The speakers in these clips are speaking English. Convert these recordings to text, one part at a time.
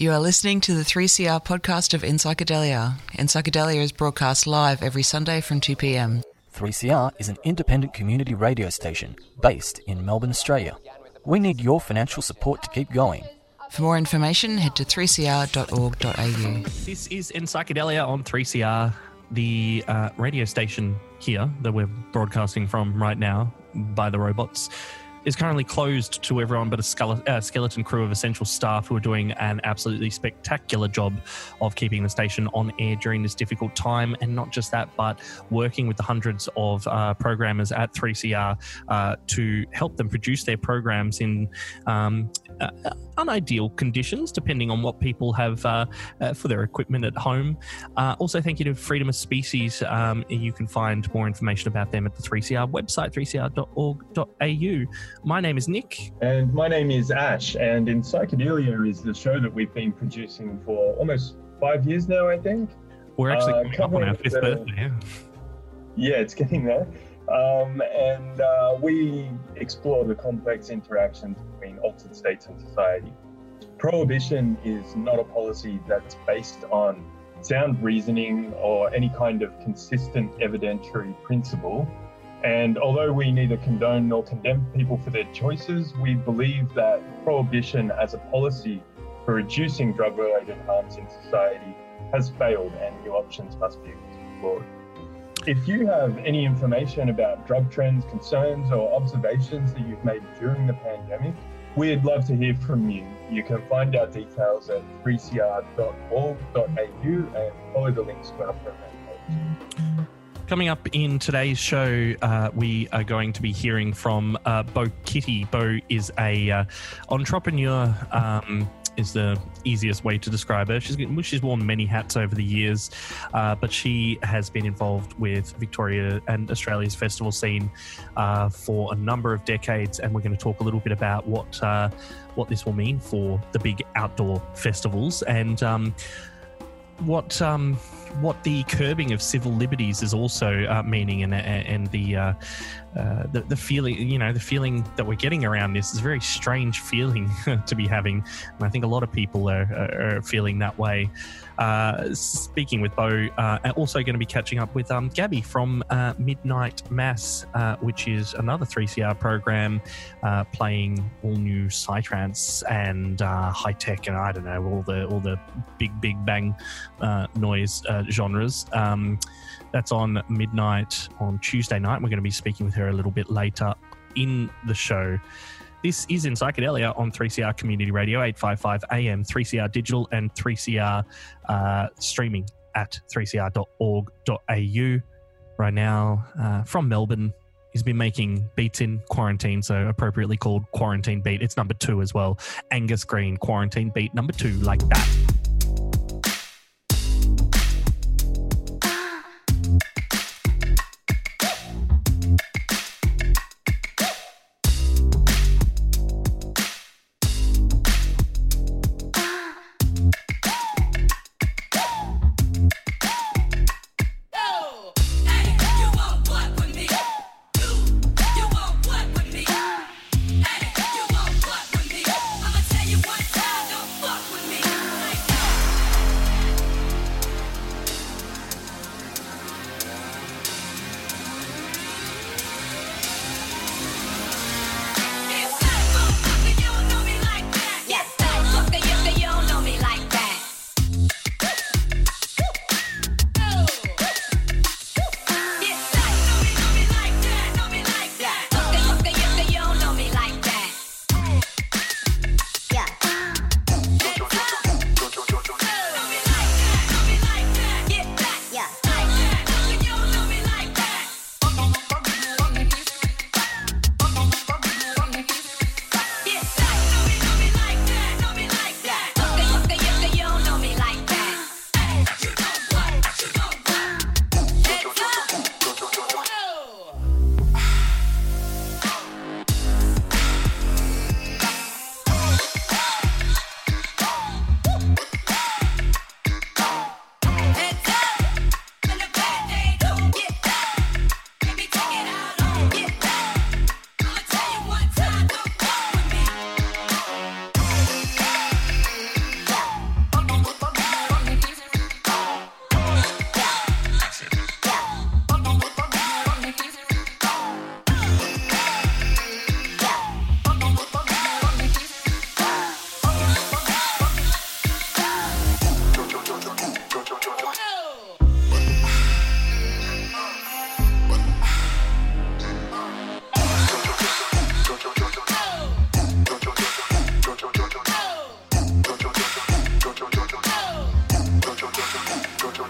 You are listening to the 3CR podcast of In Psychedelia. In Psychedelia is broadcast live every Sunday from 2 p.m. 3CR is an independent community radio station based in Melbourne, Australia. We need your financial support to keep going. For more information, head to 3cr.org.au. This is In Psychedelia on 3CR, the uh, radio station here that we're broadcasting from right now by the robots is currently closed to everyone but a uh, skeleton crew of essential staff who are doing an absolutely spectacular job of keeping the station on air during this difficult time. And not just that, but working with the hundreds of uh, programmers at 3CR uh, to help them produce their programs in um, uh, unideal conditions, depending on what people have uh, uh, for their equipment at home. also, thank you to Freedom of Species. Um, you can find more information about them at the 3CR website, 3cr.org.au. My name is Nick. And my name is Ash. And In Psychedelia is the show that we've been producing for almost five years now, I think. We're actually uh, coming up on our fifth the, birthday. Yeah. yeah, it's getting there. Um, and uh, we explore the complex interactions between altered states and society. Prohibition is not a policy that's based on sound reasoning or any kind of consistent evidentiary principle. And although we neither condone nor condemn people for their choices, we believe that prohibition as a policy for reducing drug related harms in society has failed and new options must be explored. If you have any information about drug trends, concerns, or observations that you've made during the pandemic, we'd love to hear from you. You can find our details at 3cr.org.au and follow the links to our program page. Coming up in today's show, uh, we are going to be hearing from uh, Bo Kitty. Bo is a uh, entrepreneur. Um, is the easiest way to describe her. She's she's worn many hats over the years, uh, but she has been involved with Victoria and Australia's festival scene uh, for a number of decades, and we're going to talk a little bit about what uh, what this will mean for the big outdoor festivals and. Um, what um, what the curbing of civil liberties is also uh, meaning, and and the, uh, the the feeling, you know, the feeling that we're getting around this is a very strange feeling to be having, and I think a lot of people are, are feeling that way. Uh, speaking with Bo, uh, also going to be catching up with um, Gabby from uh, Midnight Mass, uh, which is another 3CR program uh, playing all new psytrance and high tech, and I don't know all the all the big big bang noise genres. Um, that's on midnight on Tuesday night. We're going to be speaking with her a little bit later in the show. This is in Psychedelia on 3CR Community Radio, 855 AM, 3CR Digital, and 3CR uh, streaming at 3cr.org.au. Right now, uh, from Melbourne, he's been making beats in quarantine, so appropriately called Quarantine Beat. It's number two as well. Angus Green, Quarantine Beat number two, like that.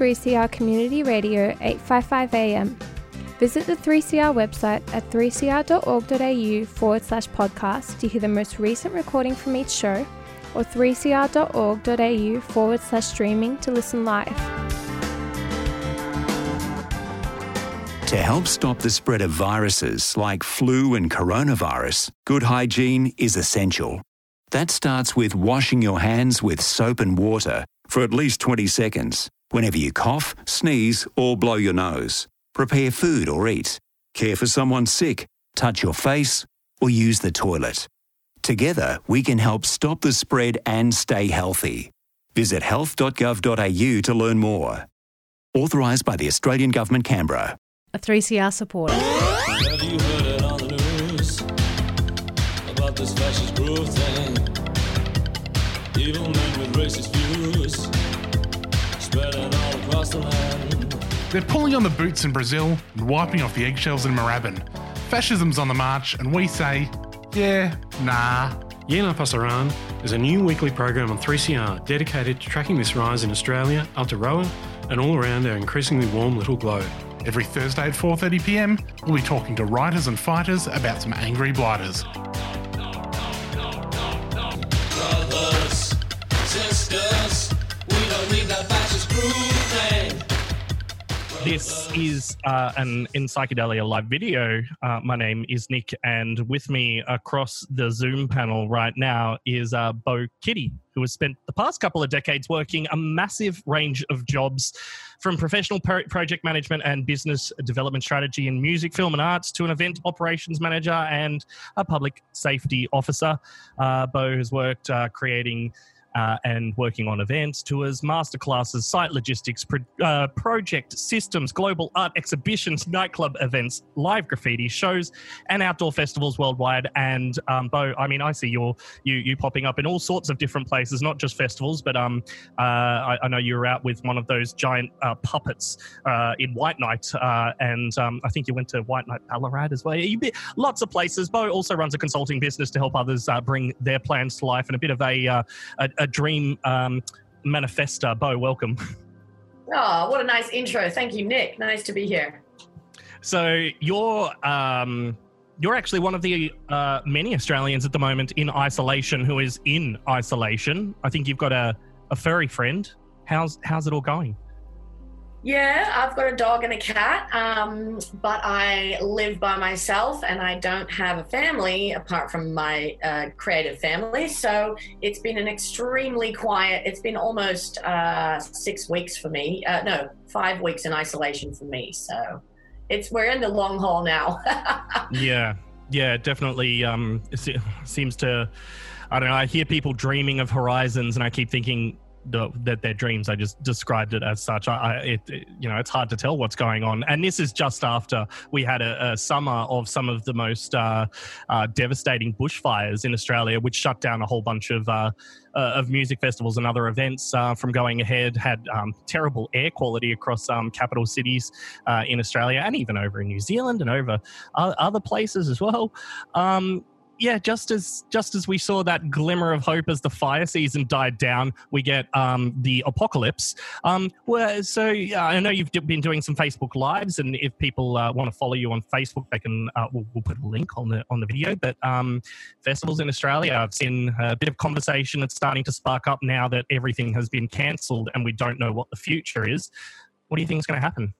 3CR Community Radio 855 AM. Visit the 3CR website at 3cr.org.au forward slash podcast to hear the most recent recording from each show or 3cr.org.au forward slash streaming to listen live. To help stop the spread of viruses like flu and coronavirus, good hygiene is essential. That starts with washing your hands with soap and water for at least 20 seconds whenever you cough, sneeze, or blow your nose. Prepare food or eat. Care for someone sick, touch your face, or use the toilet. Together, we can help stop the spread and stay healthy. Visit health.gov.au to learn more. Authorised by the Australian Government, Canberra. A 3CR supporter. They're pulling on the boots in Brazil and wiping off the eggshells in Moorabbin. Fascism's on the march, and we say, yeah, nah. Yeah Nah Pasaran is a new weekly program on 3CR dedicated to tracking this rise in Australia, Aotearoa, and all around our increasingly warm little globe. Every Thursday at 4.30pm, we'll be talking to writers and fighters about some angry blighters. This is uh, an In Psychedelia live video. Uh, my name is Nick, and with me across the Zoom panel right now is uh, Bo Kitty, who has spent the past couple of decades working a massive range of jobs from professional pro- project management and business development strategy in music, film, and arts to an event operations manager and a public safety officer. Uh, Bo has worked uh, creating uh, and working on events, tours, masterclasses, site logistics, pro- uh, project systems, global art exhibitions, nightclub events, live graffiti shows, and outdoor festivals worldwide. And um, Bo, I mean, I see you you popping up in all sorts of different places, not just festivals, but um, uh, I, I know you were out with one of those giant uh, puppets uh, in White Night, uh, and um, I think you went to White Night Ballarat as well. You be, lots of places. Bo also runs a consulting business to help others bring their plans to life, and a bit of a a, a dream um, manifesta. Bo, welcome. Oh, what a nice intro. Thank you, Nick. Nice to be here. So you're um, you're actually one of the uh, many Australians at the moment in isolation who is in isolation. I think you've got a, a furry friend. How's how's it all going? Yeah, I've got a dog and a cat, um, but I live by myself and I don't have a family apart from my uh, creative family. So it's been an extremely quiet, it's been almost uh, six weeks for me. Uh, no, five weeks in isolation for me. So it's we're in the long haul now. yeah, yeah, definitely. Um, it seems to. I don't know. I hear people dreaming of horizons, and I keep thinking the, that their dreams. I just described it as such. I, I it, it- you know, it's hard to tell what's going on. And this is just after we had a, a summer of some of the most uh, uh, devastating bushfires in Australia, which shut down a whole bunch of. Uh, uh, of music festivals and other events uh, from going ahead had um, terrible air quality across um, capital cities uh, in Australia and even over in New Zealand and over o- other places as well. Um, yeah, just as just as we saw that glimmer of hope as the fire season died down, we get um, the apocalypse. Um, where, so I know you've been doing some Facebook lives, and if people uh, want to follow you on Facebook, they can. Uh, we'll, we'll put a link on the on the video. But um, festivals in Australia, I've seen a bit of conversation that's starting to spark up now that everything has been cancelled and we don't know what the future is. What do you think is going to happen?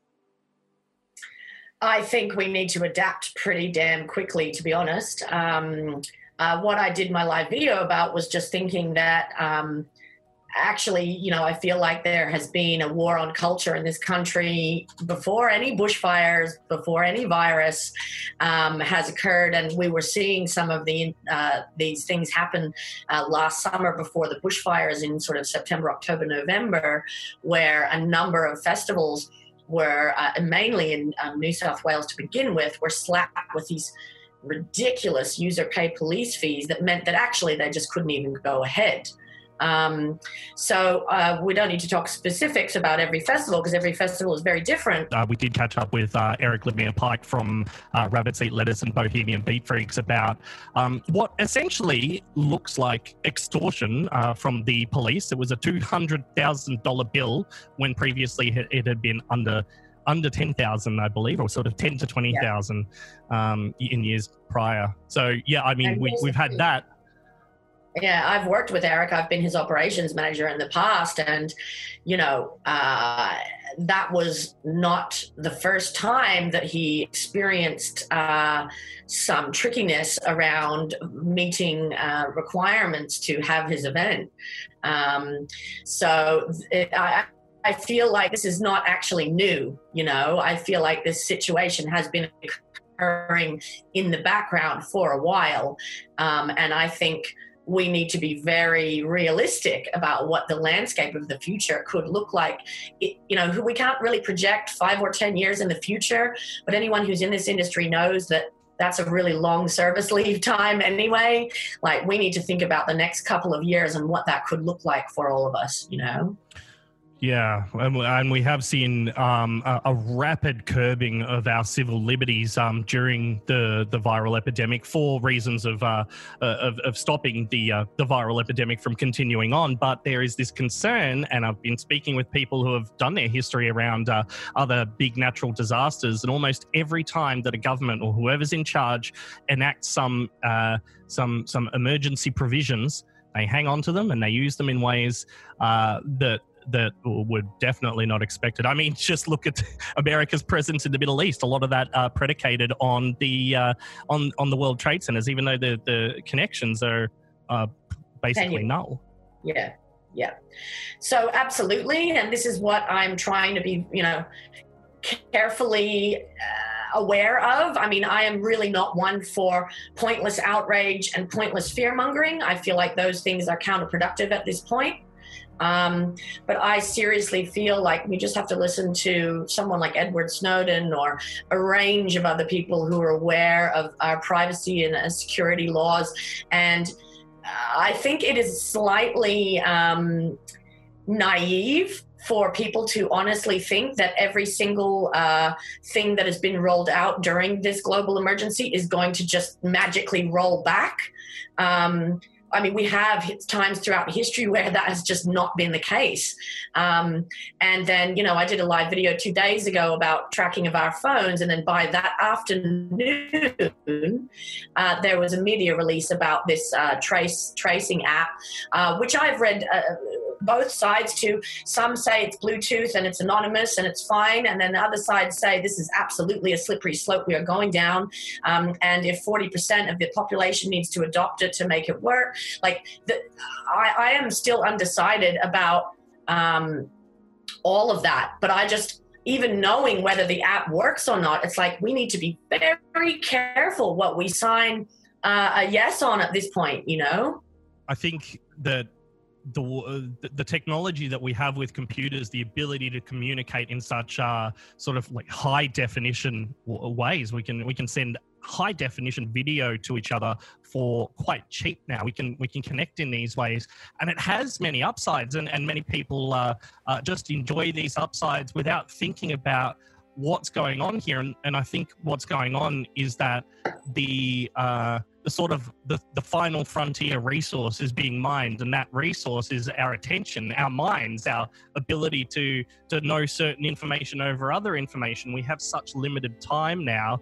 I think we need to adapt pretty damn quickly, to be honest. Um, uh, what I did my live video about was just thinking that um, actually, you know, I feel like there has been a war on culture in this country before any bushfires, before any virus um, has occurred, and we were seeing some of the uh, these things happen uh, last summer before the bushfires in sort of September, October, November, where a number of festivals were uh, mainly in um, New South Wales to begin with, were slapped with these ridiculous user pay police fees that meant that actually they just couldn't even go ahead. Um, so uh, we don't need to talk specifics about every festival because every festival is very different. Uh, we did catch up with uh, Eric Lemire Pike from uh, Rabbits Eat Lettuce and Bohemian Beat Freaks about um, what essentially looks like extortion uh, from the police. It was a $200,000 bill when previously it had been under under 10,000, I believe, or sort of 10 to 20,000 um, in years prior. So, yeah, I mean, And we, we've had that. Yeah, I've worked with Eric. I've been his operations manager in the past, and you know uh, that was not the first time that he experienced uh, some trickiness around meeting uh, requirements to have his event. Um, so it, I, I feel like this is not actually new. You know, I feel like this situation has been occurring in the background for a while, um, and I think we need to be very realistic about what the landscape of the future could look like. It, you know, we can't really project five or 10 years in the future, but anyone who's in this industry knows that that's a really long service leave time anyway. Like, we need to think about the next couple of years and what that could look like for all of us, you know? Yeah, and we- have seen um, a, rapid curbing of our civil liberties um, during the, the viral epidemic for reasons of uh, uh, of, of stopping the uh, the viral epidemic from continuing on. But there is this concern, and I've been speaking with people who have done their history around uh, other big natural disasters, and almost every time that a government or whoever's in charge enacts some uh, some some emergency provisions, they hang on to them and they use them in ways uh, that that were definitely not expected. I mean, just look at America's presence in the Middle East. A lot of that uh, predicated on the uh, on on the World Trade Centers, even though the the connections are uh, basically null. Yeah, yeah. So absolutely, and this is what I'm trying to be, you know, carefully uh, aware of. I mean, I am really not one for pointless outrage and pointless fear mongering. I feel like those things are counterproductive at this point. Um, but I seriously feel like we just have to listen to someone like Edward Snowden or a range of other people who are aware of our privacy and security laws. And uh, I think it is slightly um, naive for people to honestly think that every single uh, thing that has been rolled out during this global emergency is going to just magically roll back. Um, I mean, we have times throughout history where that has just not been the case. Um, and then, you know, I did a live video two days ago about tracking of our phones. And then by that afternoon, uh, there was a media release about this uh, trace tracing app, uh, which I've read uh, both sides to. Some say it's Bluetooth and it's anonymous and it's fine, and then the other side say this is absolutely a slippery slope we are going down. Um, and if 40% of the population needs to adopt it to make it work, like the, I, I am still undecided about um, all of that. But I just even knowing whether the app works or not, it's like we need to be very careful what we sign uh, a yes on at this point. You know. I think that the uh, the technology that we have with computers, the ability to communicate in such uh, sort of like high definition w- ways, we can we can send high definition video to each other for quite cheap now. We can we can connect in these ways, and it has many upsides, and and many people uh, uh, just enjoy these upsides without thinking about what's going on here. And, and I think what's going on is that the uh, the sort of the, the final frontier resource is being mined and that resource is our attention our minds our ability to to know certain information over other information. We have such limited time now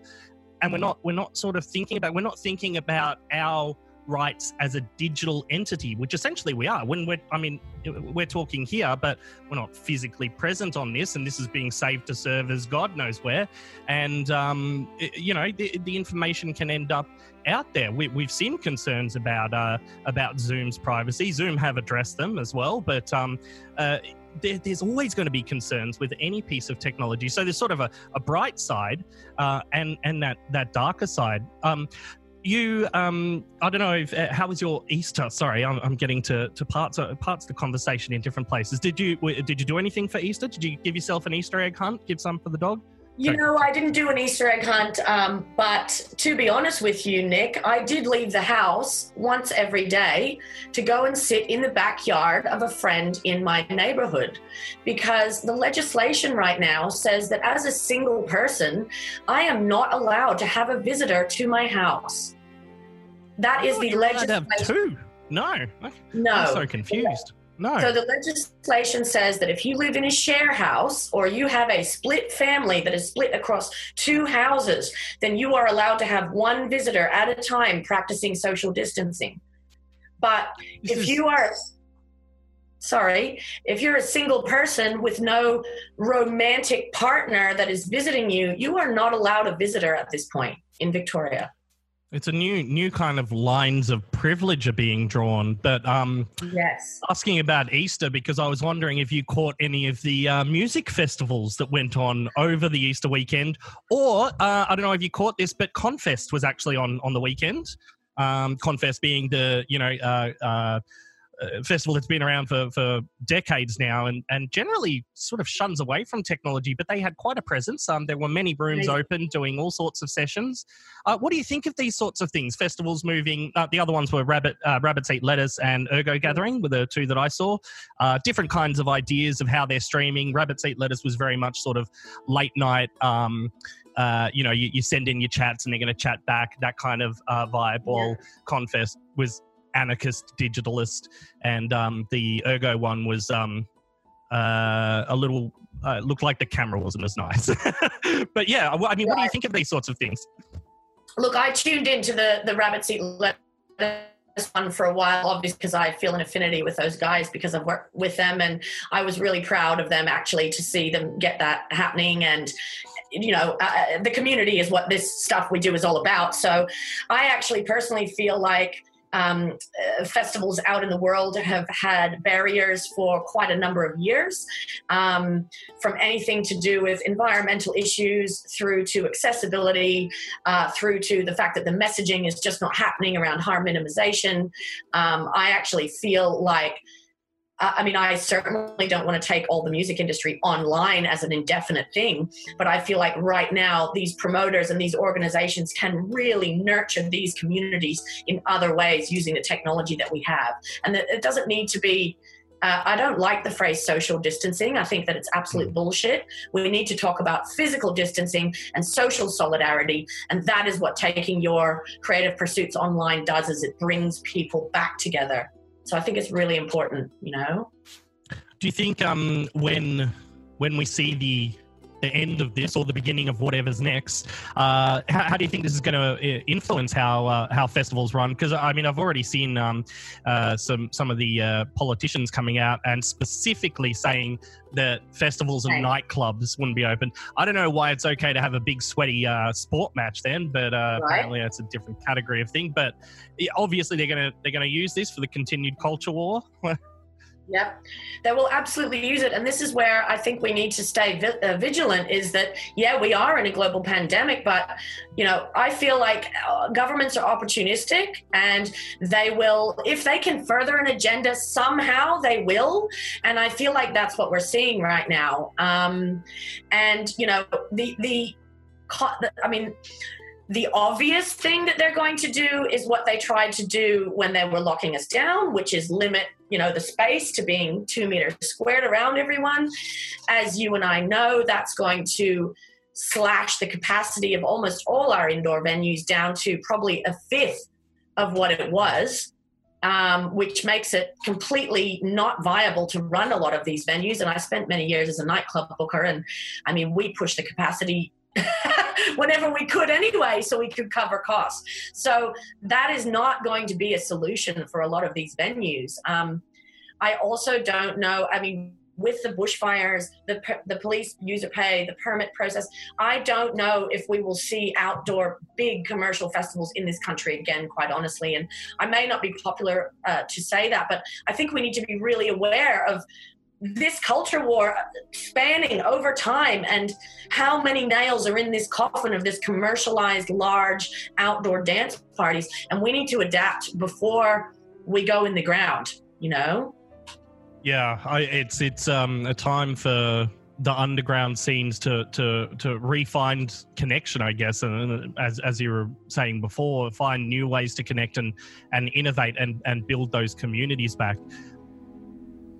and we're not we're not sort of thinking about we're not thinking about our rights as a digital entity which essentially we are. When we're i mean we're talking here but we're not physically present on this and this is being saved to servers god knows where. And um, it- you know the, the information can end up out there. We, we've seen concerns about uh, about zoom's privacy. Zoom have addressed them as well but um, uh, there, there's always going to be concerns with any piece of technology. So there's sort of a, a bright side uh, and and that that darker side. Um, you um i don't know if uh, how was your easter? Sorry i'm, I'm getting to, to parts of parts of the conversation in different places. Did you did you do anything for easter? Did you give yourself an easter egg hunt? Give some for the dog You know, I didn't do an Easter egg hunt, um, but to be honest with you, Nick, I did leave the house once every day to go and sit in the backyard of a friend in my neighborhood because the legislation right now says that as a single person, I am not allowed to have a visitor to my house. That is the legislation. have two. No. No. I'm so confused. No. So the legislation says that if you live in a share house or you have a split family that is split across two houses, then you are allowed to have one visitor at a time practicing social distancing. But This if is- you are sorry, if you're a single person with no romantic partner that is visiting you, you are not allowed a visitor at this point in Victoria. It's a new new kind of lines of privilege are being drawn. But um, Yes. asking about Easter because I was wondering if you caught any of the uh, music festivals that went on over the Easter weekend, or uh, I don't know if you caught this, but Confest was actually on on the weekend. Um, Confest being the you know uh, uh, uh, festival that's been around for, for decades now and, and generally sort of shuns away from technology, but they had quite a presence. Um, there were many rooms open doing all sorts of sessions. Uh, what do you think of these sorts of things? Festivals moving, uh, the other ones were Rabbit, uh, Rabbits Eat Lettuce and Ergo Gathering were the two that I saw. Uh, different kinds of ideas of how they're streaming. Rabbits Eat Lettuce was very much sort of late night. Um, uh, you know, you, you send in your chats and they're going to chat back, that kind of uh, vibe. While Confest was anarchist, digitalist, and um, the Ergo one was um, uh, a little uh, looked like the camera wasn't as nice. but yeah, I mean, what do you think of these sorts of things? Look, I tuned into the the Rabbits Eat one for a while, obviously, because I feel an affinity with those guys because I've worked with them, and I was really proud of them actually to see them get that happening. And you know, uh, the community is what this stuff we do is all about. So, I actually personally feel like um, uh, festivals out in the world have had barriers for quite a number of years, um, from anything to do with environmental issues through to accessibility, uh, through to the fact that the messaging is just not happening around harm minimization. Um, I actually feel like I mean, I certainly don't want to take all the music industry online as an indefinite thing, but I feel like right now these promoters and these organizations can really nurture these communities in other ways using the technology that we have. And that it doesn't need to be. Uh, I don't like the phrase social distancing. I think that it's absolute bullshit. We need to talk about physical distancing and social solidarity, and that is what taking your creative pursuits online does. Is it brings people back together. So I think it's really important, you know. Do you think um, when when we see the the end of this or the beginning of whatever's next, uh, how, how do you think this is going to influence how uh, how festivals run? Because I mean, I've already seen um, uh, some some of the uh, politicians coming out and specifically saying that festivals and nightclubs wouldn't be open. I don't know why it's okay to have a big sweaty uh, sport match then, but uh, apparently it's a different category of thing. But obviously they're gonna they're gonna use this for the continued culture war. Yep, they will absolutely use it, and this is where I think we need to stay uh, vigilant. Is that yeah, we are in a global pandemic, but you know, I feel like uh, governments are opportunistic, and they will, if they can further an agenda somehow, they will, and I feel like that's what we're seeing right now. Um, and you know, the, the I mean the obvious thing that they're going to do is what they tried to do when they were locking us down, which is limit, you know, the space to being two meters squared around everyone. As you and I know, that's going to slash the capacity of almost all our indoor venues down to probably a fifth of what it was. Um, which makes it completely not viable to run a lot of these venues. And I spent many years as a nightclub booker, and I mean, we pushed the capacity whenever we could anyway, so we could cover costs. So that is not going to be a solution for a lot of these venues. Um, I also don't know. I mean, with the bushfires, the the police user pay, the permit process, I don't know if we will see outdoor big commercial festivals in this country again. Quite honestly, and I may not be popular uh, to say that, but I think we need to be really aware of this culture war spanning over time and how many nails are in this coffin of this commercialized large outdoor dance parties. And we need to adapt before we go in the ground you know? Yeah, I, it's it's um, a time for the underground scenes to to to refind connection, I guess, and, and as as you were saying before, find new ways to connect and and innovate and and build those communities back.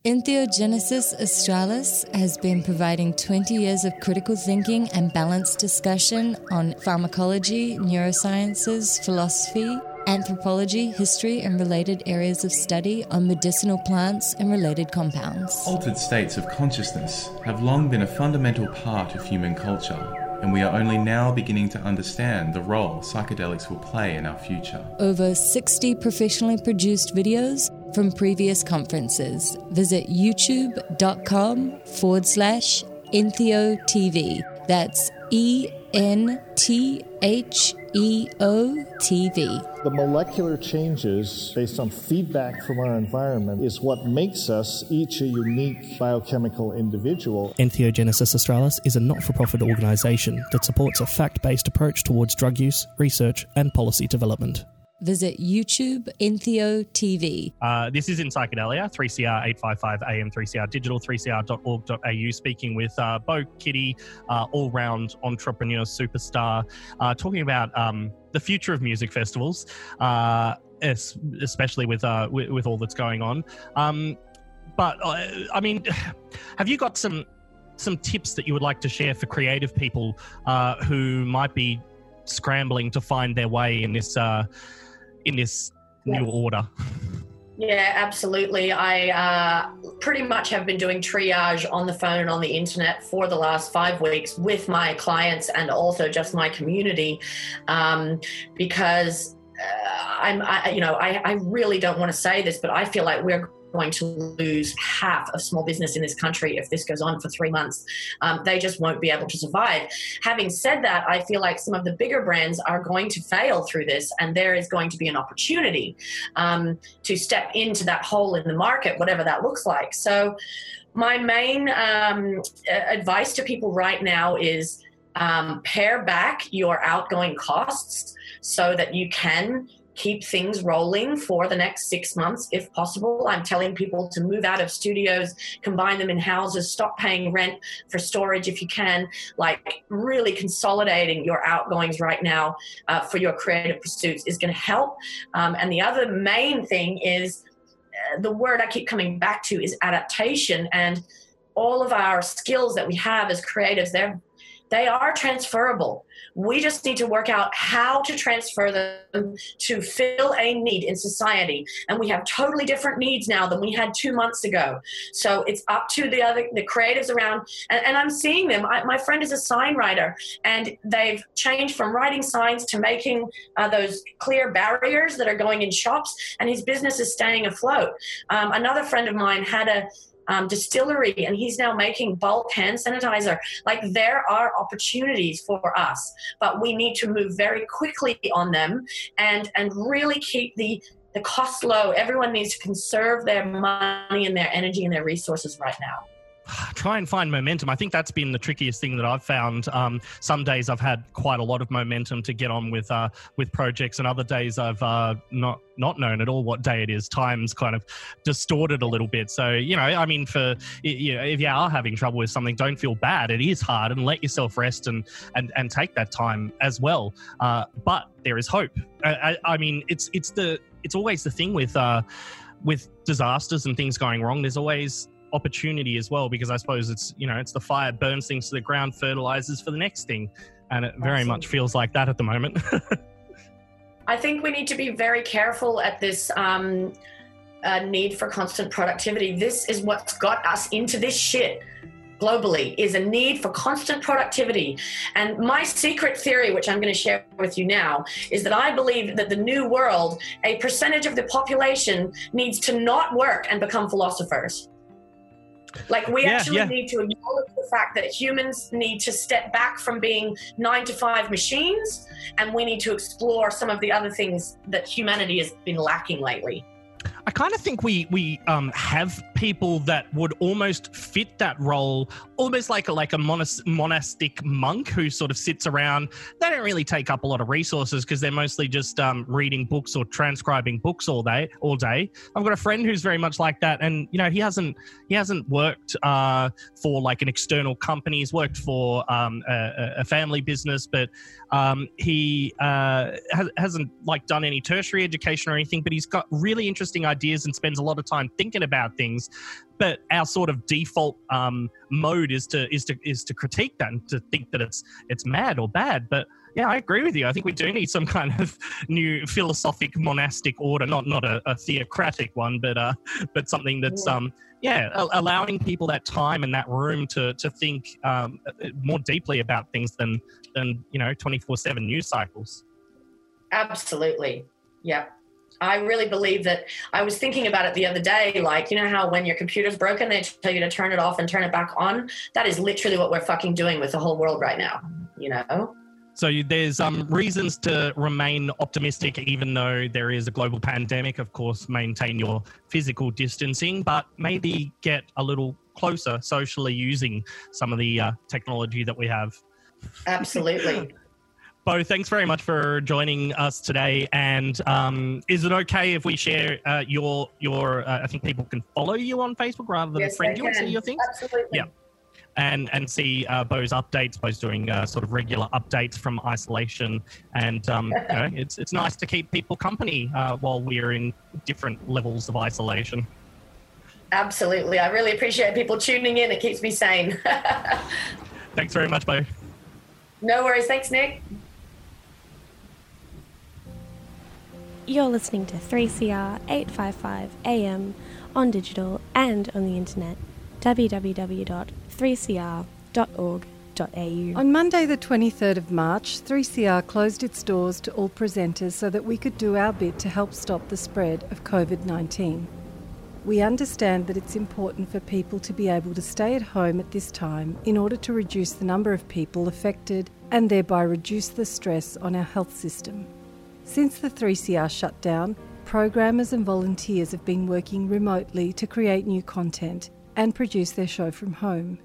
Entheogenesis Australis has been providing 20 years of critical thinking and balanced discussion on pharmacology, neurosciences, philosophy, anthropology, history, and related areas of study on medicinal plants and related compounds. Altered states of consciousness have long been a fundamental part of human culture, and we are only now beginning to understand the role psychedelics will play in our future. Over 60 professionally produced videos from previous conferences. Visit youtube.com forward slash Entheo TV. That's E N T H E O T V. The molecular changes based on feedback from our environment is what makes us each a unique biochemical individual. Entheogenesis Australis is a not for profit organisation that supports a fact based approach towards drug use, research, and policy development. Visit YouTube Entheo TV. Uh, this is in Psychedelia, 3CR 855 AM, 3CR digital, 3cr.org.au, speaking with uh, Bo Kitty, uh, all round entrepreneur superstar, uh, talking about um, the future of music festivals, uh, especially with, uh, with, with all that's going on. Um, but I mean, have you got some some tips that you would like to share for creative people who might be scrambling to find their way in this uh, in this new order? Yeah, absolutely. I uh, pretty much have been doing triage on the phone and on the internet for the last five weeks with my clients and also just my community um, because uh, I'm, I, you know, I, I really don't want to say this, but I feel like we're going to lose half of small business in this country if this goes on for three months. Um, they just won't be able to survive. Having said that, I feel like some of the bigger brands are going to fail through this, and there is going to be an opportunity um, to step into that hole in the market, whatever that looks like. So, my main um, advice to people right now is um, pare back your outgoing costs so that you can keep things rolling for the next six months if possible. I'm telling people to move out of studios, combine them in houses, stop paying rent for storage if you can, like really consolidating your outgoings right now uh, for your creative pursuits is going to help. Um, and the other main thing is uh, the word I keep coming back to is adaptation and all of our skills that we have as creatives they're they are transferable. We just need to work out how to transfer them to fill a need in society. And we have totally different needs now than we had two months ago. So it's up to the other the creatives around. And, and I'm seeing them. I, my friend is a sign writer, and they've changed from writing signs to making uh, those clear barriers that are going in shops, and his business is staying afloat. Um, another friend of mine had a um, distillery and he's now making bulk hand sanitizer. Like there are opportunities for us, but we need to move very quickly on them and and really keep the the cost low. Everyone needs to conserve their money and their energy and their resources right now try and find momentum. I think that's been the trickiest thing that I've found. Um, some days I've had quite a lot of momentum to get on with uh, with projects, and other days I've uh, not not known at all what day it is. Time's kind of distorted a little bit. So you know, I mean, for you know, if you are having trouble with something, don't feel bad. It is hard, and let yourself rest and and and take that time as well. Uh, but there is hope. I, I, I, mean, it's it's the it's always the thing with uh, with disasters and things going wrong. There's always opportunity as well because I suppose it's you know it's the fire burns things to the ground, fertilizes for the next thing, and it very much feels like that at the moment. I think we need to be very careful at this um, uh, need for constant productivity. This is what's got us into this shit globally is a need for constant productivity. And my secret theory, which I'm going to share with you now, is that I believe that the new world, a percentage of the population needs to not work and become philosophers. Like we yeah, actually yeah. need to acknowledge the fact that humans need to step back from being nine to five machines, and we need to explore some of the other things that humanity has been lacking lately. I kind of think we we um, have people that would almost fit that role, almost like a like a monas- monastic monk who sort of sits around. They don't really take up a lot of resources because they're mostly just um, reading books or transcribing books all day. All day. I've got a friend who's very much like that, and you know he hasn't he hasn't worked uh, for like an external company. He's worked for um, a, a, family business, but um, he uh, has, hasn't like done any tertiary education or anything. But he's got really interesting ideas ideas and spends a lot of time thinking about things but our sort of default um, mode is to is to is to critique that and to think that it's it's mad or bad. But yeah i agree with you. I think we do need some kind of new philosophic monastic order not not a, a theocratic one but uh but something that's um yeah allowing people that time and that room to to think um, more deeply about things than than you know 24 7 news cycles. Absolutely. Yeah I really believe that I was thinking about it the other day. Like, you know how when your computer's broken, they tell you to turn it off and turn it back on? That is literally what we're fucking doing with the whole world right now, you know? So there's um, reasons to remain optimistic, even though there is a global pandemic. Of course, maintain your physical distancing, but maybe get a little closer socially using some of the uh, technology that we have. Absolutely. Bo, thanks very much for joining us today. And um, is it okay if we share uh, your your? Uh, I think people can follow you on Facebook rather than yes, friend you and see your things. Absolutely. Yeah. And, and see uh, Bo's updates. Bo's doing uh, sort of regular updates from isolation, and um, you know, it's it's nice to keep people company uh, while we're in different levels of isolation. Absolutely, I really appreciate people tuning in. It keeps me sane. Thanks very much, Bo. No worries. Thanks, Nick. You're listening to 3CR 855 AM on digital and on the internet www.3cr.org.au. On Monday, the 23rd of March, 3CR closed its doors to all presenters so that we could do our bit to help stop the spread of COVID 19. We understand that it's important for people to be able to stay at home at this time in order to reduce the number of people affected and thereby reduce the stress on our health system. Since the 3CR shutdown, programmers and volunteers have been working remotely to create new content and produce their show from home.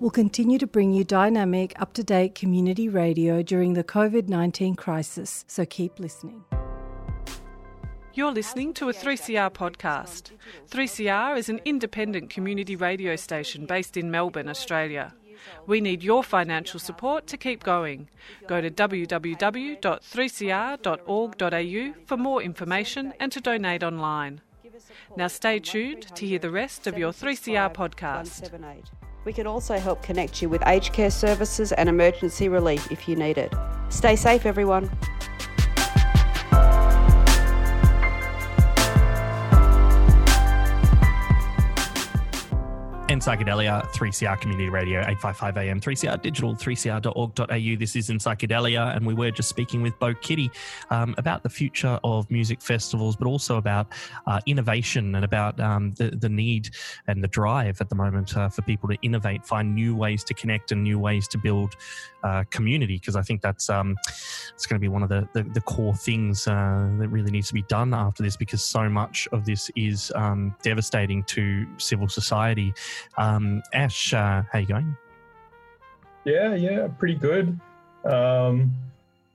We'll continue to bring you dynamic, up to date community radio during the COVID 19 crisis, so keep listening. You're listening to a 3CR podcast. 3CR is an independent community radio station based in Melbourne, Australia. We need your financial support to keep going. Go to www.3cr.org.au for more information and to donate online. Now stay tuned to hear the rest of your 3CR podcast. We can also help connect you with aged care services and emergency relief if you need it. Stay safe, everyone. Psychedelia, 3CR Community Radio, 855 AM, 3CR Digital, 3cr.org.au. This is In Psychedelia, and we were just speaking with Bo Kitty um, about the future of music festivals, but also about uh, innovation and about um, the, the need and the drive at the moment uh, for people to innovate, find new ways to connect and new ways to build uh, community, because I think that's um, it's going to be one of the, the, the core things uh, that really needs to be done after this, because so much of this is um, devastating to civil society. Um, Ash, uh, how you going? Yeah, yeah, pretty good. Um,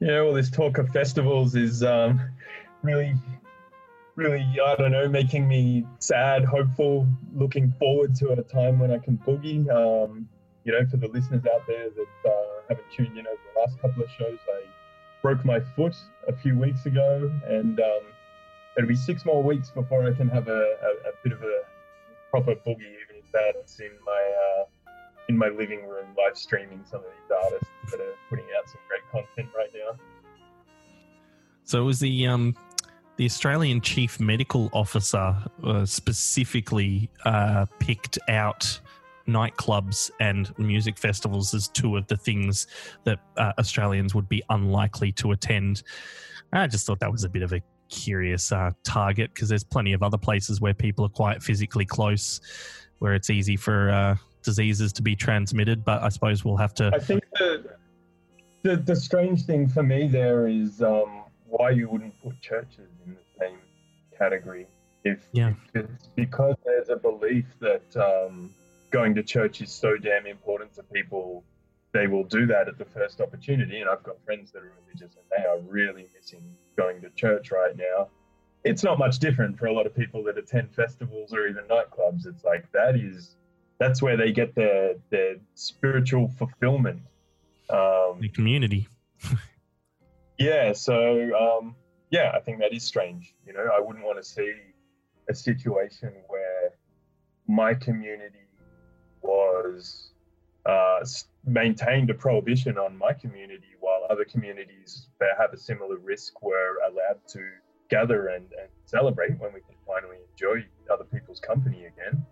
know, all this talk of festivals is um, really, really, I don't know, making me sad, hopeful, looking forward to a time when I can boogie. Um, you know, for the listeners out there that uh, haven't tuned in over the last couple of shows, I broke my foot a few weeks ago, and um, it'll be six more weeks before I can have a, a, a bit of a proper boogie that's in my uh, in my living room, live streaming some of these artists that are putting out some great content right now. So it was the um, the Australian Chief Medical Officer uh, specifically uh, picked out nightclubs and music festivals as two of the things that uh, Australians would be unlikely to attend. I just thought that was a bit of a curious uh, target because there's plenty of other places where people are quite physically close where it's easy for uh, diseases to be transmitted. But I suppose we'll have to. I think the the, the strange thing for me there is um, why you wouldn't put churches in the same category. If, Yeah. if it's because there's a belief that um, going to church is so damn important to people, they will do that at the first opportunity. And I've got friends that are religious and they are really missing going to church right now. It's not much different for a lot of people that attend festivals or even nightclubs. It's like that is that's where they get their their spiritual fulfillment. Um, The community. yeah, so um, yeah, I think that is strange. You know, I wouldn't want to see a situation where my community was uh, maintained a prohibition on my community while other communities that have a similar risk were allowed to gather and, and celebrate when we can finally enjoy other people's company again.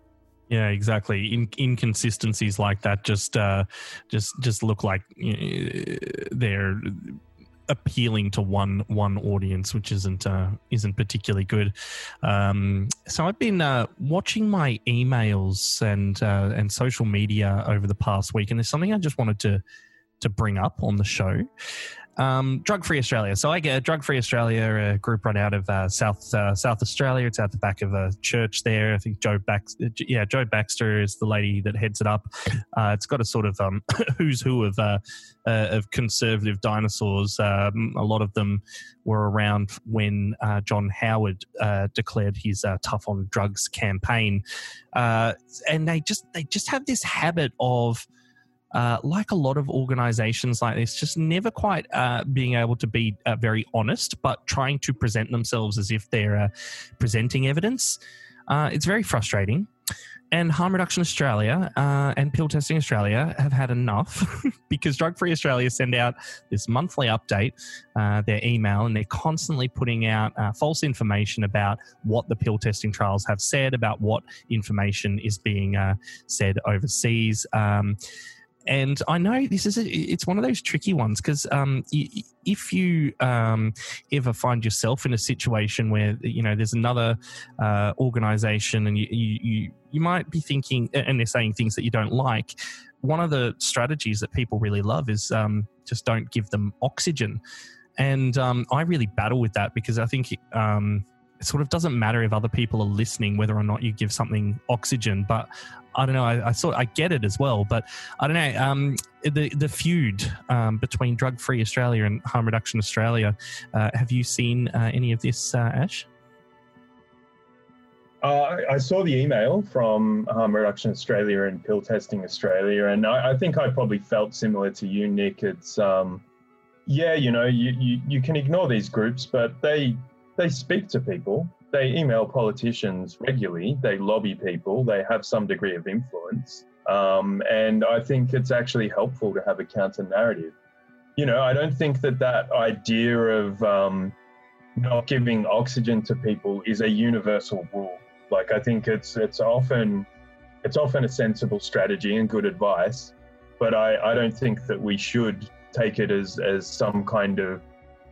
Yeah, exactly. In, inconsistencies like that just uh, just just look like uh, they're appealing to one one audience, which isn't uh, isn't particularly good. Um, so I've been uh, watching my emails and uh, and social media over the past week, and there's something I just wanted to to bring up on the show. Um, Drug Free Australia. So I get Drug Free Australia, a group run out of uh, South uh, South Australia. It's out the back of a church there. I think Jo Baxter, yeah, Jo Baxter is the lady that heads it up. Uh, it's got a sort of um, who's who of uh, uh, of conservative dinosaurs. Um, a lot of them were around when uh, John Howard declared his tough on drugs campaign, and they just they just have this habit of uh, like a lot of organizations like this, just never quite uh, being able to be uh, very honest, but trying to present themselves as if they're uh, presenting evidence. Uh, it's very frustrating. And Harm Reduction Australia uh, and Pill Testing Australia have had enough because Drug Free Australia send out this monthly update, their email, and they're constantly putting out false information about what the pill testing trials have said, about what information is being said overseas. Um, and I know this is a, it's one of those tricky ones because um, if you um, ever find yourself in a situation where you know there's another uh, organization and you, you you might be thinking and they're saying things that you don't like. One of the strategies that people really love is um, just don't give them oxygen, and um, I really battle with that because I think. It sort of doesn't matter if other people are listening whether or not you give something oxygen but i don't know i, I sort i get it as well but i don't know um, the the feud um, between drug free australia and harm reduction australia uh, have you seen uh, any of this uh, ash Uh, I- I saw the email from Harm Reduction Australia and Pill Testing Australia, and I, I think I probably felt similar to you, Nick. It's um, yeah, you know, you, you you can ignore these groups, but they they speak to people. They email politicians regularly. They lobby people. They have some degree of influence, um, and I think it's actually helpful to have a counter narrative. You know, I don't think that that idea of um, not giving oxygen to people is a universal rule. Like I think it's it's often it's often a sensible strategy and good advice, but I, I don't think that we should take it as as some kind of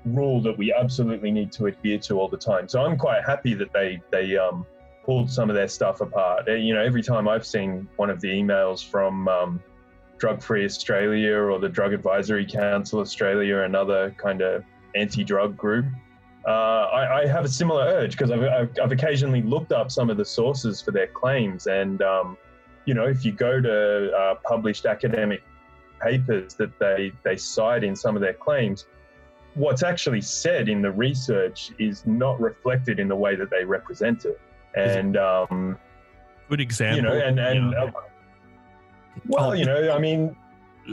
rule that we absolutely need to adhere to all the time. So I'm quite happy that they they um, pulled some of their stuff apart. Uh, You know, every time I've seen one of the emails from um, Drug Free Australia or the Drug Advisory Council Australia, another kind of anti-drug group, uh, I, I have a similar urge because I've, I've, I've occasionally looked up some of the sources for their claims, and um, you know, if you go to uh, published academic papers that they they cite in some of their claims, what's actually said in the research is not reflected in the way that they represent it, and um, good example you know, and and uh, well, you know, I mean,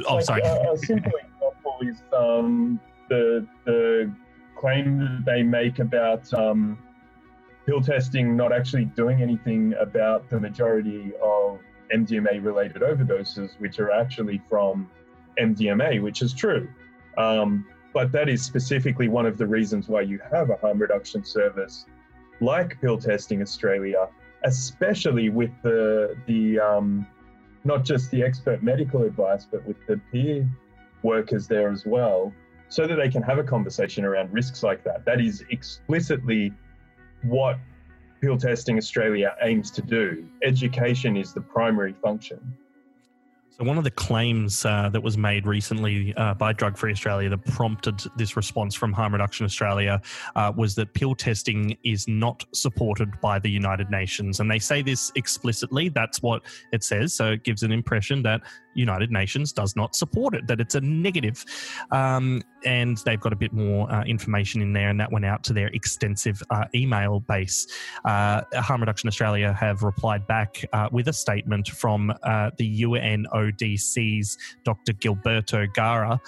Oh, like, sorry. A, a simple example is um, the the claim that they make about um, pill testing not actually doing anything about the majority of MDMA-related overdoses, which are actually from MDMA, which is true. Um, but that is specifically one of the reasons why you have a harm reduction service like Pill Testing Australia, especially with the the um, not just the expert medical advice, but with the peer workers there as well, so that they can have a conversation around risks like that. That is explicitly what Pill Testing Australia aims to do. Education is the primary function. So, one of the claims uh, that was made recently uh, by Drug Free Australia that prompted this response from Harm Reduction Australia uh, was that pill testing is not supported by the United Nations. And they say this explicitly. That's what it says. So, it gives an impression that United Nations does not support it, that it's a negative. Um, and they've got a bit more uh, information in there, and that went out to their extensive uh, email base. Uh, Harm Reduction Australia have replied back uh, with a statement from uh, the UNODC's Dr. Gilberto Gerra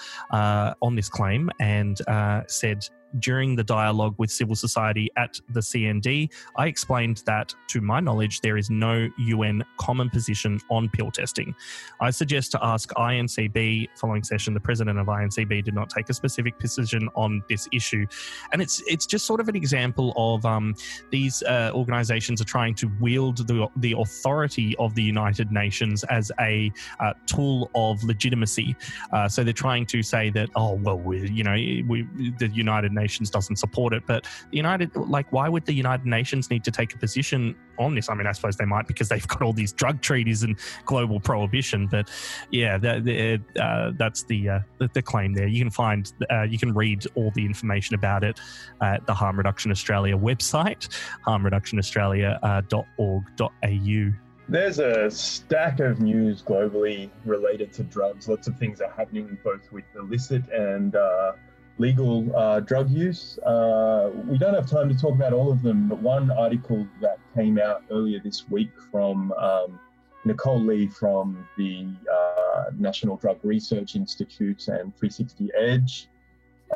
on this claim and said, during the dialogue with civil society at the CND, I explained that, to my knowledge, there is no UN common position on pill testing. I suggest to ask INCB. Following session, the president of INCB did not take a specific position on this issue, and it's it's just sort of an example of um, these uh, organisations are trying to wield the the authority of the United Nations as a uh, tool of legitimacy. Uh, so they're trying to say that, oh well, we you know we the United Nations doesn't support it. But the United, like, why would the United Nations need to take a position on this? I mean, I suppose they might because they've got all these drug treaties and global prohibition. But yeah, the, the, uh, that's the, uh, the, the claim there. You can find, uh, you can read all the information about it at the Harm Reduction Australia website, harmreductionaustralia.org.au. There's a stack of news globally related to drugs. Lots of things are happening both with illicit and uh, legal uh, drug use. Uh, we don't have time to talk about all of them, but one article that came out earlier this week from um, Nicole Lee from the uh, National Drug Research Institute and 360 Edge,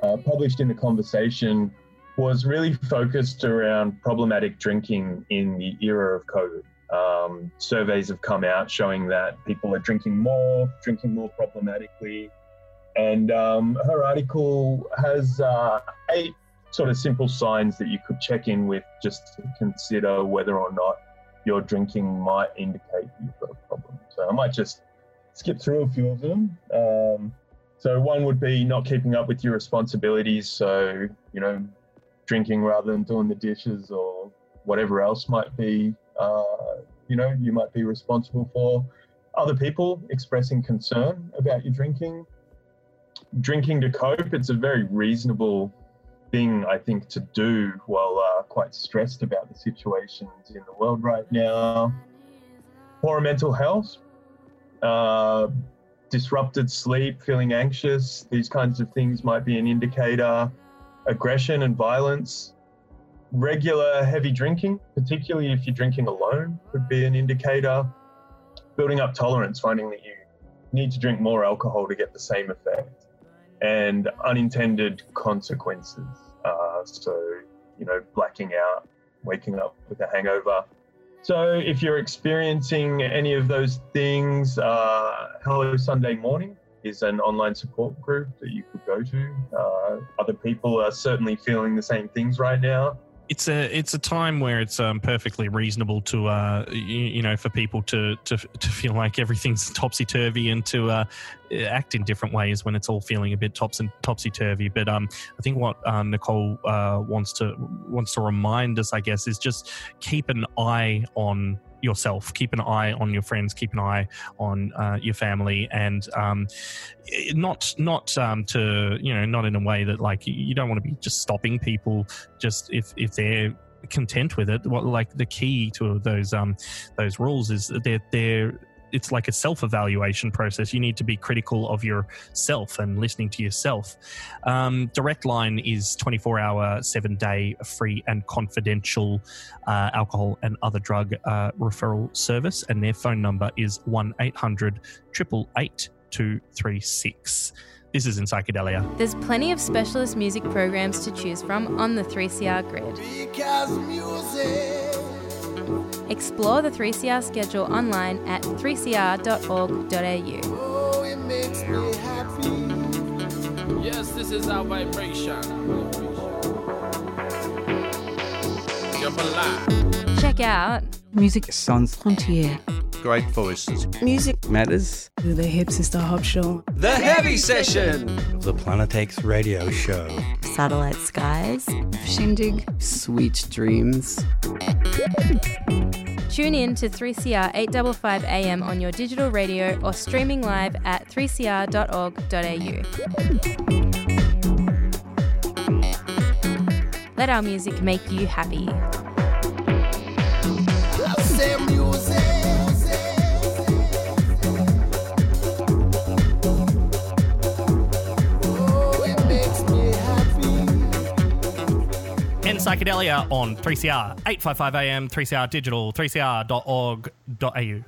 uh, published in the conversation, was really focused around problematic drinking in the era of COVID. Um, surveys have come out showing that people are drinking more, drinking more problematically, and um, her article has uh, eight sort of simple signs that you could check in with just to consider whether or not your drinking might indicate you've got a problem. So I might just skip through a few of them. Um, so one would be not keeping up with your responsibilities. So, you know, drinking rather than doing the dishes or whatever else might be, uh, you know, you might be responsible for. Other people expressing concern about your drinking, drinking to cope, it's a very reasonable thing, I think, to do while uh, quite stressed about the situations in the world right now. Poor mental health, uh, disrupted sleep, feeling anxious, these kinds of things might be an indicator. Aggression and violence. Regular heavy drinking, particularly if you're drinking alone, could be an indicator. Building up tolerance, finding that you need to drink more alcohol to get the same effect and unintended consequences. Uh, so, you know, blacking out, waking up with a hangover. So, if you're experiencing any of those things, uh, Hello Sunday Morning is an online support group that you could go to. Uh, other people are certainly feeling the same things right now it's a it's a time where it's um, perfectly reasonable to uh, you, you, know for people to, to to feel like everything's topsy turvy and to uh, act in different ways when it's all feeling a bit topsy topsy turvy. But um, I think what uh, Nicole uh, wants to wants to remind us, I guess, is just keep an eye on yourself. Keep an eye on your friends. Keep an eye on uh, your family, and um, not not um, to you know not in a way that like you don't want to be just stopping people just if if they're content with it. What like the key to those um those rules is that they're they're it's like a self evaluation process. You need to be critical of yourself and listening to yourself. Um, Direct Line is 24 hour, seven day free and confidential uh, alcohol and other drug uh, referral service, and their phone number is 1 800 888 236. This is in Psychedelia. There's plenty of specialist music programs to choose from on the 3CR grid. Explore the 3CR schedule online at 3cr.org.au. Oh, it makes me happy. Yes, this is our vibration. Check out Music Sans Frontier. Great voices. Music Matters. The Hip Sister Hop Show. The Heavy Session. Of the Planetex Radio Show. Satellite Skies. Shindig. Sweet Dreams. Tune in to 3CR 855 AM on your digital radio or streaming live at 3cr.org.au. Let our music make you happy. Psychedelia on 3CR, 855 AM, 3CR Digital, 3cr.org.au.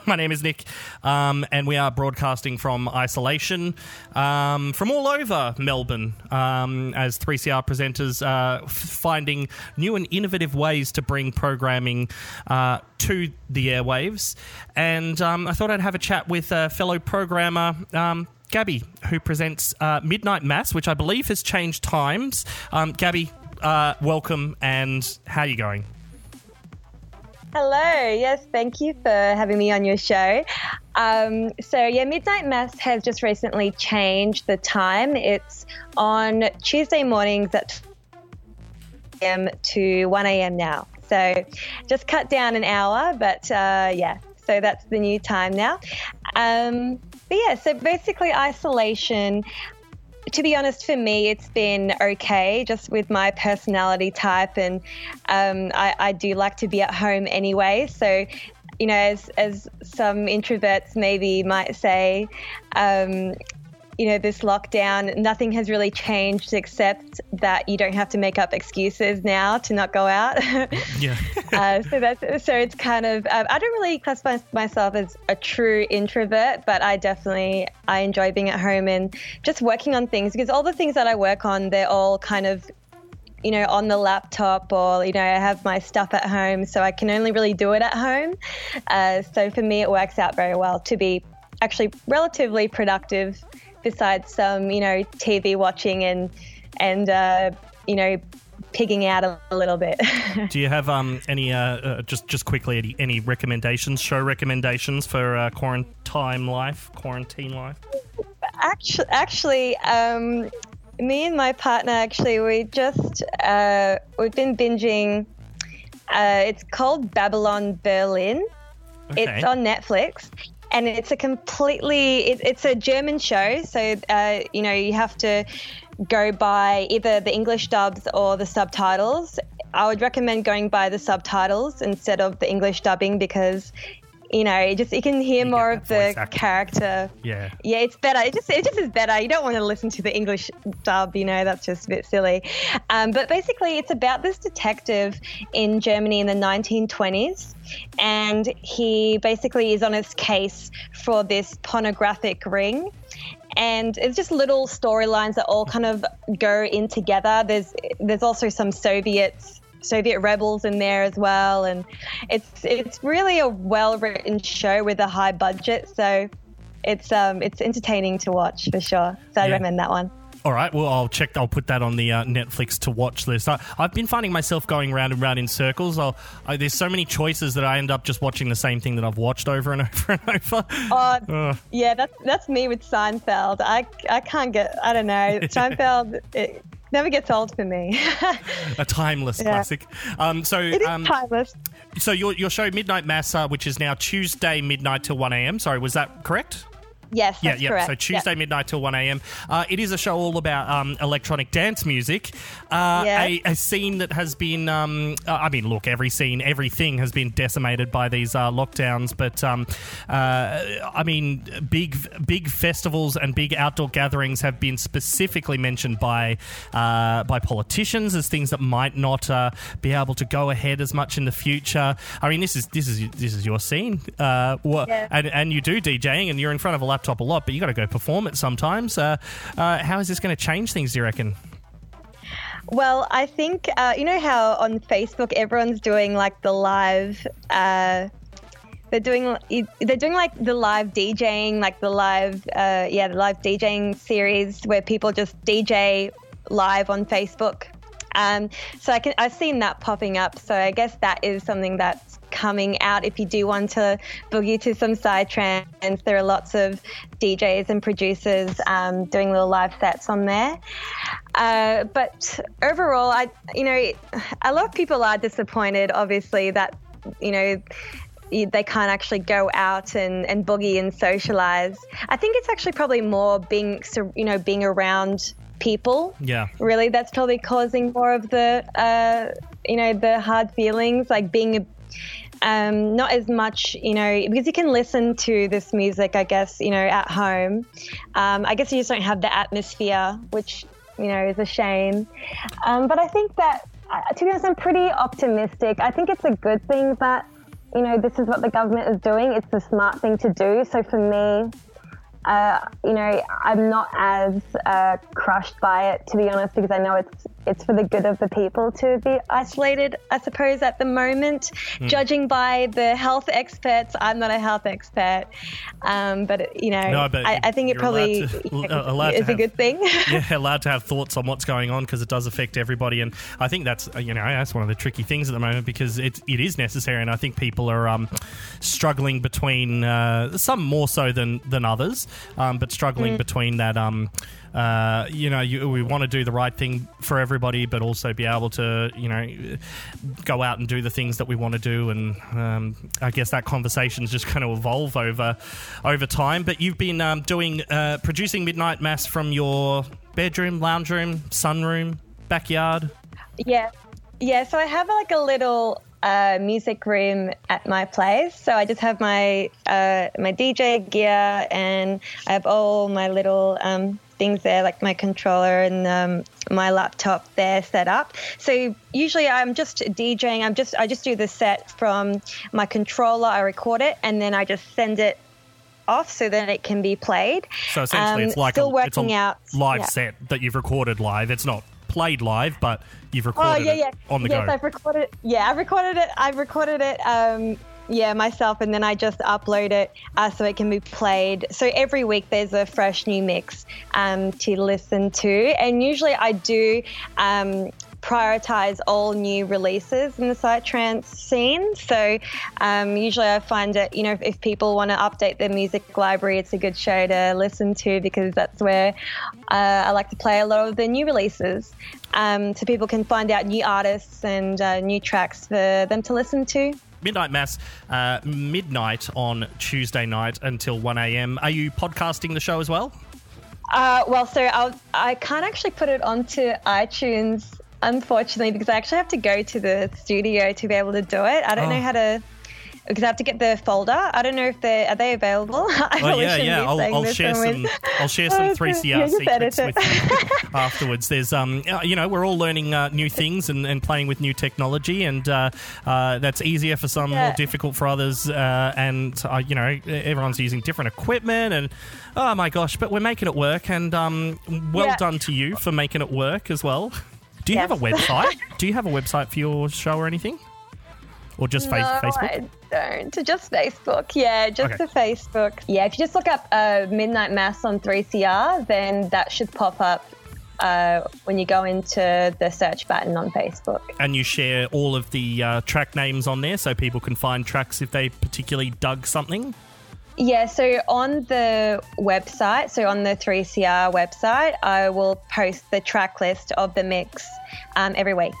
My name is Nick, um, and we are broadcasting from isolation um, from all over Melbourne um, as 3CR presenters uh, f- finding new and innovative ways to bring programming uh, to the airwaves. And um, I thought I'd have a chat with a fellow programmer. Um, Gabby, who presents uh, Midnight Mass, which I believe has changed times. Um, Gabby, uh, welcome, and how are you going? Hello. Yes, thank you for having me on your show. Um, so, yeah, Midnight Mass has just recently changed the time. It's on Tuesday mornings at 2 a.m. to 1 a.m. now. So, just cut down an hour, but uh, yeah, so that's the new time now. Um, but yeah, so basically, isolation to be honest, for me, it's been okay just with my personality type, and um, I, I, do like to be at home anyway. So, you know, as, as some introverts maybe might say, um, you know, this lockdown, nothing has really changed except that you don't have to make up excuses now to not go out. yeah. uh, so that's so it's kind of um, I don't really classify myself as a true introvert, but I definitely I enjoy being at home and just working on things because all the things that I work on, they're all kind of you know, on the laptop or, you know, I have my stuff at home, so I can only really do it at home. Uh, so for me, it works out very well to be actually relatively productive besides some, you know, TV watching and, and, uh, you know, pigging out a, a little bit. Do you have um, any, uh, uh, just just quickly, any, any recommendations, show recommendations for uh, quarantine life, quarantine life? Actually, actually um, me and my partner actually we just uh, we've been binging. Uh, it's called Babylon Berlin. Okay. It's on Netflix, and it's a completely it, it's a German show. So uh, you know you have to go by either the English dubs or the subtitles. I would recommend going by the subtitles instead of the English dubbing because you know, you just you can hear you more of the character. Yeah. Yeah, it's better. It just it just is better. You don't want to listen to the English dub, you know, that's just a bit silly. Um, but basically, it's about this detective in Germany in the 1920s, and he basically is on his case for this pornographic ring. And it's just little storylines that all kind of go in together. There's there's also some Soviets Soviet rebels in there as well, and it's it's really a well written show with a high budget, so it's um it's entertaining to watch for sure. So I Yeah. recommend that one. All right, well, I'll check. I'll put that on the uh, Netflix to watch list. I, I've been finding myself going round and round in circles. I'll, I, there's so many choices that I end up just watching the same thing that I've watched over and over and over. Oh, Ugh. yeah, that's that's me with Seinfeld. I I can't get. I don't know. Seinfeld it never gets old for me. a timeless Yeah. classic. Um, so, it is um, timeless. so your your show Midnight Mass, which is now Tuesday midnight till one a.m. Sorry, was that correct? Yes, yeah, yeah. correct. So Yep. Tuesday midnight till one a.m. Uh, it is a show all about um, electronic dance music. Uh, Yeah. a, a scene that has been, um, uh, I mean, look, every scene, everything has been decimated by these uh, lockdowns. But um, uh, I mean, big big festivals and big outdoor gatherings have been specifically mentioned by uh, by politicians as things that might not uh, be able to go ahead as much in the future. I mean, this is this is this is your scene, uh, wha- Yeah. and and you do DJing, and you're in front of a laptop a lot, but you got to go perform it sometimes. Uh, uh, how is this going to change things? Do you reckon? Well, I think uh, you know how on Facebook everyone's doing like the live. Uh, they're doing they're doing like the live DJing, like the live uh, yeah the live DJing series where people just DJ live on Facebook. Um, so I can I've seen that popping up. So I guess that is something that's coming out. If you do want to boogie to some psytrance, there are lots of DJs and producers um, doing little live sets on there. Uh, but overall, I you know a lot of people are disappointed, obviously that you know they can't actually go out and, and boogie and socialize. I think it's actually probably more being you know being around people Yeah. really that's probably causing more of the uh, you know the hard feelings like being um, not as much you know because you can listen to this music i guess you know at home. Um, i guess you just don't have the atmosphere which you know is a shame. Um, but i think that to be honest i'm pretty optimistic. I think it's a good thing that you know this is what the government is doing. It's the smart thing to do. So for me uh, you know, I'm not as uh, crushed by it, to be honest, because I know it's it's for the good of the people to be isolated. I suppose at the moment, Hmm. judging by the health experts, I'm not a health expert, um, but you know, No, but I, I think it probably allowed to- uh, allowed to is a good thing. yeah, allowed to have thoughts on what's going on because it does affect everybody, and I think that's uh, you know that's one of the tricky things at the moment because it it is necessary, and I think people are um, struggling between uh, some more so than than others, um, but struggling Mm. between that. Uh, you know, you, we want to do the right thing for everybody, but also be able to, you know, go out and do the things that we want to do. And um, I guess that conversation is just going to evolve over over time. But you've been um, doing uh, producing Midnight Mass from your bedroom, lounge room, sunroom, backyard. Yeah, yeah. So I have like a little uh, music room at my place. So I just have my uh, my DJ gear, and I have all my little um, things there, like my controller and um, my laptop there set up. So usually I'm just DJing. I'm just I just do the set from my controller. I record it, and then I just send it off so that it can be played. So essentially, Um, it's like still a, it's a working out live yeah. set that you've recorded live. It's not played live, but you've recorded Oh recorded yeah, it yeah. on the yes, go. I've recorded. Yeah, I've recorded it. I've recorded it. Um, yeah, myself, and then I just upload it uh, so it can be played. So every week there's a fresh new mix um, to listen to, and usually I do. Um, prioritize all new releases in the psytrance scene so um, usually i find it you know if, if people want to update their music library it's a good show to listen to because that's where uh, i like to play a lot of the new releases um, so people can find out new artists and uh, new tracks for them to listen to Midnight Mass, uh, midnight on Tuesday night until 1 a.m. Are you podcasting the show as well? Uh, well, so I'll, I can't actually put it onto iTunes, unfortunately, because I actually have to go to the studio to be able to do it. I don't Oh. know how to. Because I have to get the folder. I don't know if they are they available. I well, yeah, yeah. I'll, I'll share some. I'll share some Oh, three CR yeah, secrets with you afterwards. There's um, uh, you know, we're all learning uh, new things and, and playing with new technology, and uh, uh, that's easier for some, Yeah. more difficult for others. Uh, and uh, you know, everyone's using different equipment, and oh my gosh, but we're making it work. And um, well Yeah. done to you for making it work as well. Do you have a website? Do you have a website for your show or anything? Or just face- no, Facebook? I don't. Just Facebook. Yeah, just Okay. the Facebook. Yeah, if you just look up uh, Midnight Mass on 3CR, then that should pop up uh, when you go into the search button on Facebook. and you share all of the uh, track names on there so people can find tracks if they particularly dug something. Yeah, so on the website, so on the 3CR website, I will post the track list of the mix um, every week.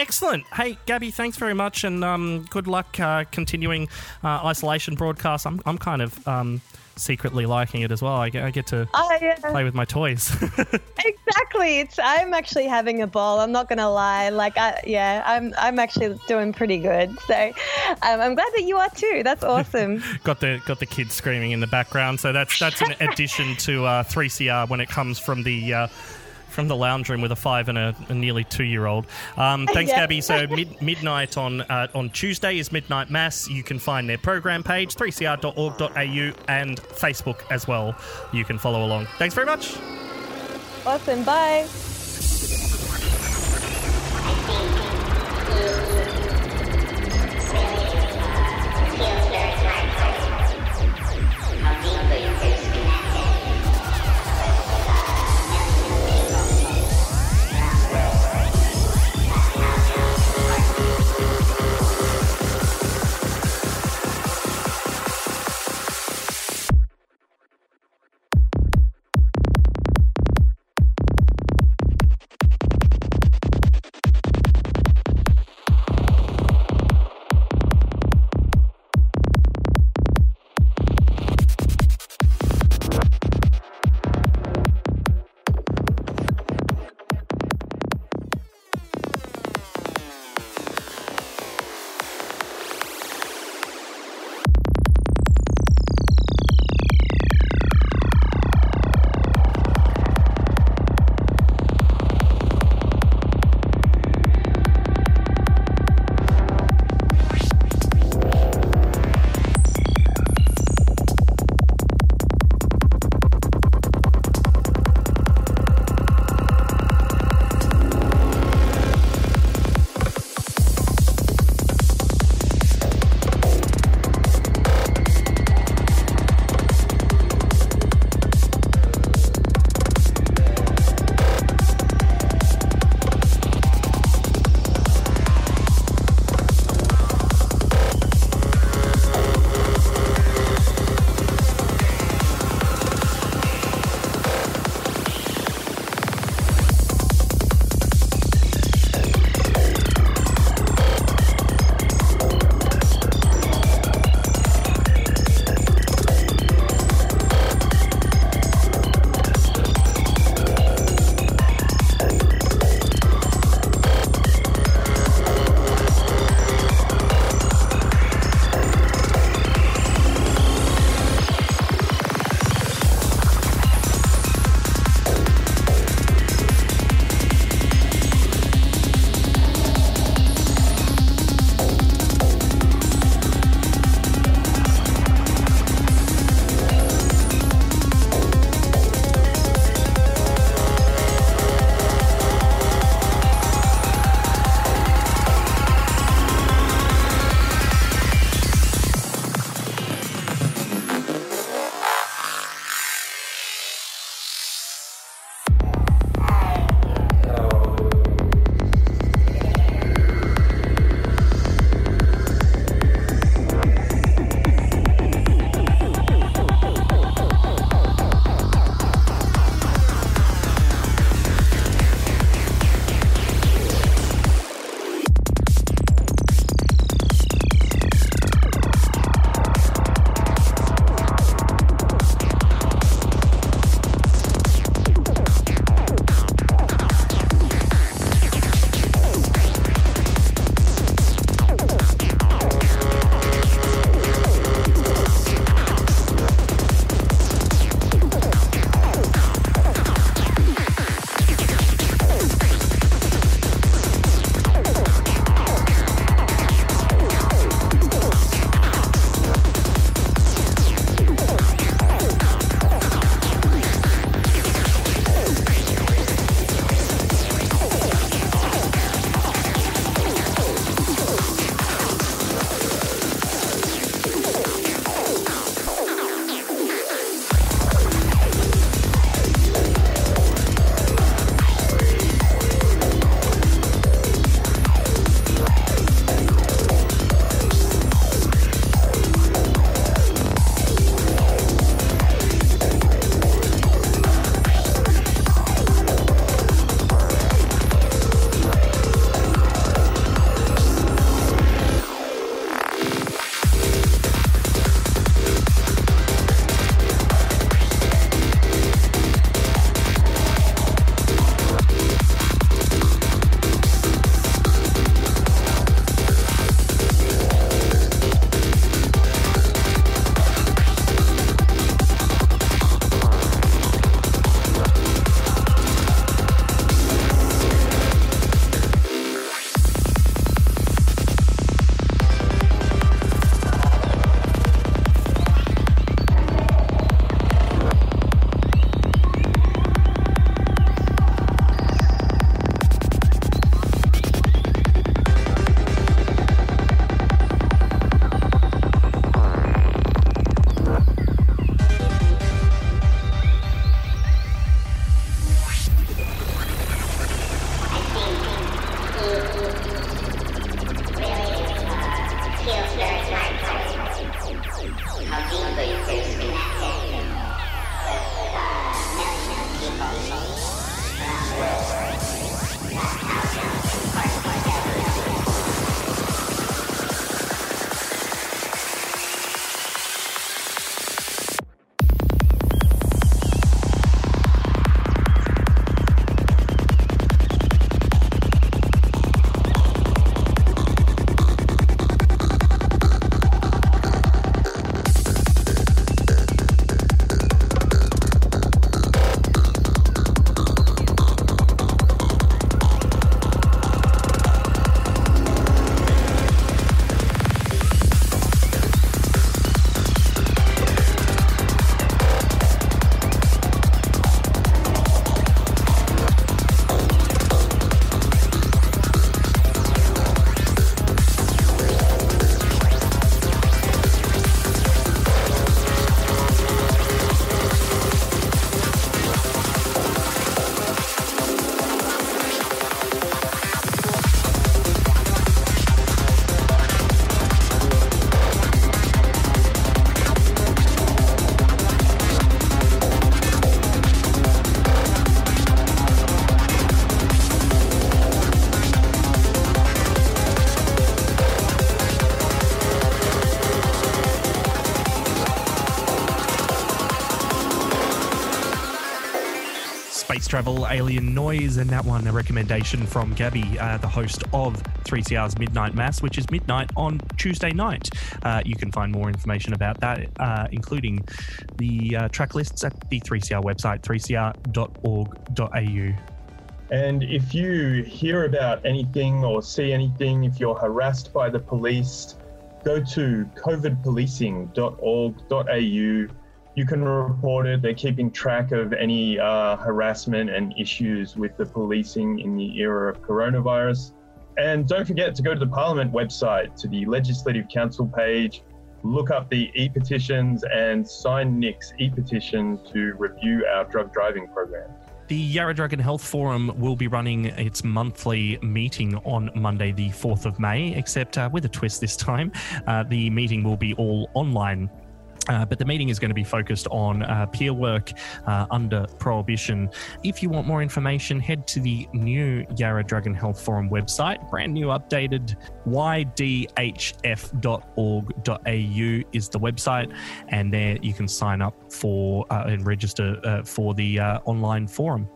Excellent. Hey, Gabby, thanks very much, and um, good luck uh, continuing uh, isolation broadcasts. I'm, I'm kind of um, secretly liking it as well. I get, I get to Oh, yeah. play with my toys. Exactly. It's I'm actually having a ball. I'm not gonna lie. Like, I, yeah, I'm I'm actually doing pretty good. So, um, I'm glad that you are too. That's awesome. got the got the kids screaming in the background, so that's that's an addition to uh, 3CR when it comes from the. From the lounge room with a five and a, a nearly two year old. Um, thanks, Yeah. Gabby. So mid, midnight on uh, on Tuesday is Midnight Mass. You can find their program page 3cr.org.au and Facebook as well. You can follow along. Thanks very much. awesome. Bye. Travel, alien noise, and that one a recommendation from Gabby, uh, the host of 3CR's Midnight Mass, which is midnight on Tuesday night. Uh, you can find more information about that, uh, including the uh, track lists at the 3CR website, 3cr.org.au. And if you hear about anything or see anything, if you're harassed by the police, go to covidpolicing.org.au. You can report it. They're keeping track of any uh, harassment and issues with the policing in the era of coronavirus. And don't forget to go to the Parliament website, to the Legislative Council page, look up the e petitions and sign Nick's e petition to review our drug driving program. The Yarra Drug and Health Forum will be running its monthly meeting on Monday, the 4th of May, except uh, with a twist this time. Uh, the meeting will be all online. Uh, but the meeting is going to be focused on uh, peer work uh, under prohibition. If you want more information, head to the new Yarra Drug and Health Forum website. Brand new updated ydhf.org.au is the website, and there you can sign up for uh, and register uh, for the uh, online forum.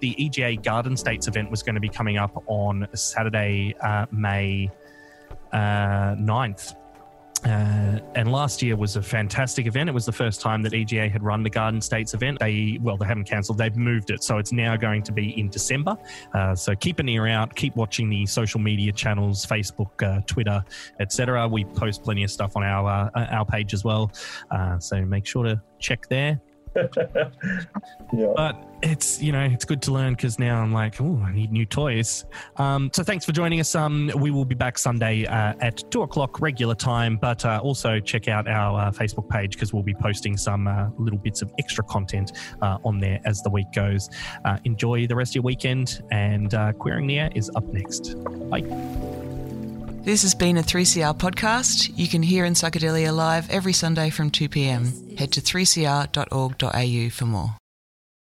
The EGA Garden States event was going to be coming up on Saturday, May uh, 9th. Uh, and last year was a fantastic event. It was the first time that EGA had run the Garden States event. They, well, they haven't cancelled, they've moved it. So it's now going to be in December. Uh, so keep an ear out, keep watching the social media channels, Facebook, uh, Twitter, etc. We post plenty of stuff on our, uh, our page as well. Uh, so make sure to check there. yeah. But it's you know it's good to learn because now I'm like, oh, I need new toys. Um, so thanks for joining us. Um, we will be back Sunday uh, at two o'clock regular time, but uh, also check out our uh, Facebook page because we'll be posting some uh, little bits of extra content uh, on there as the week goes. Uh, enjoy the rest of your weekend, and Queering the Air is up next. Bye. This has been a 3CR podcast. You can hear In Psychedelia live every Sunday from 2pm. Head to 3cr.org.au for more.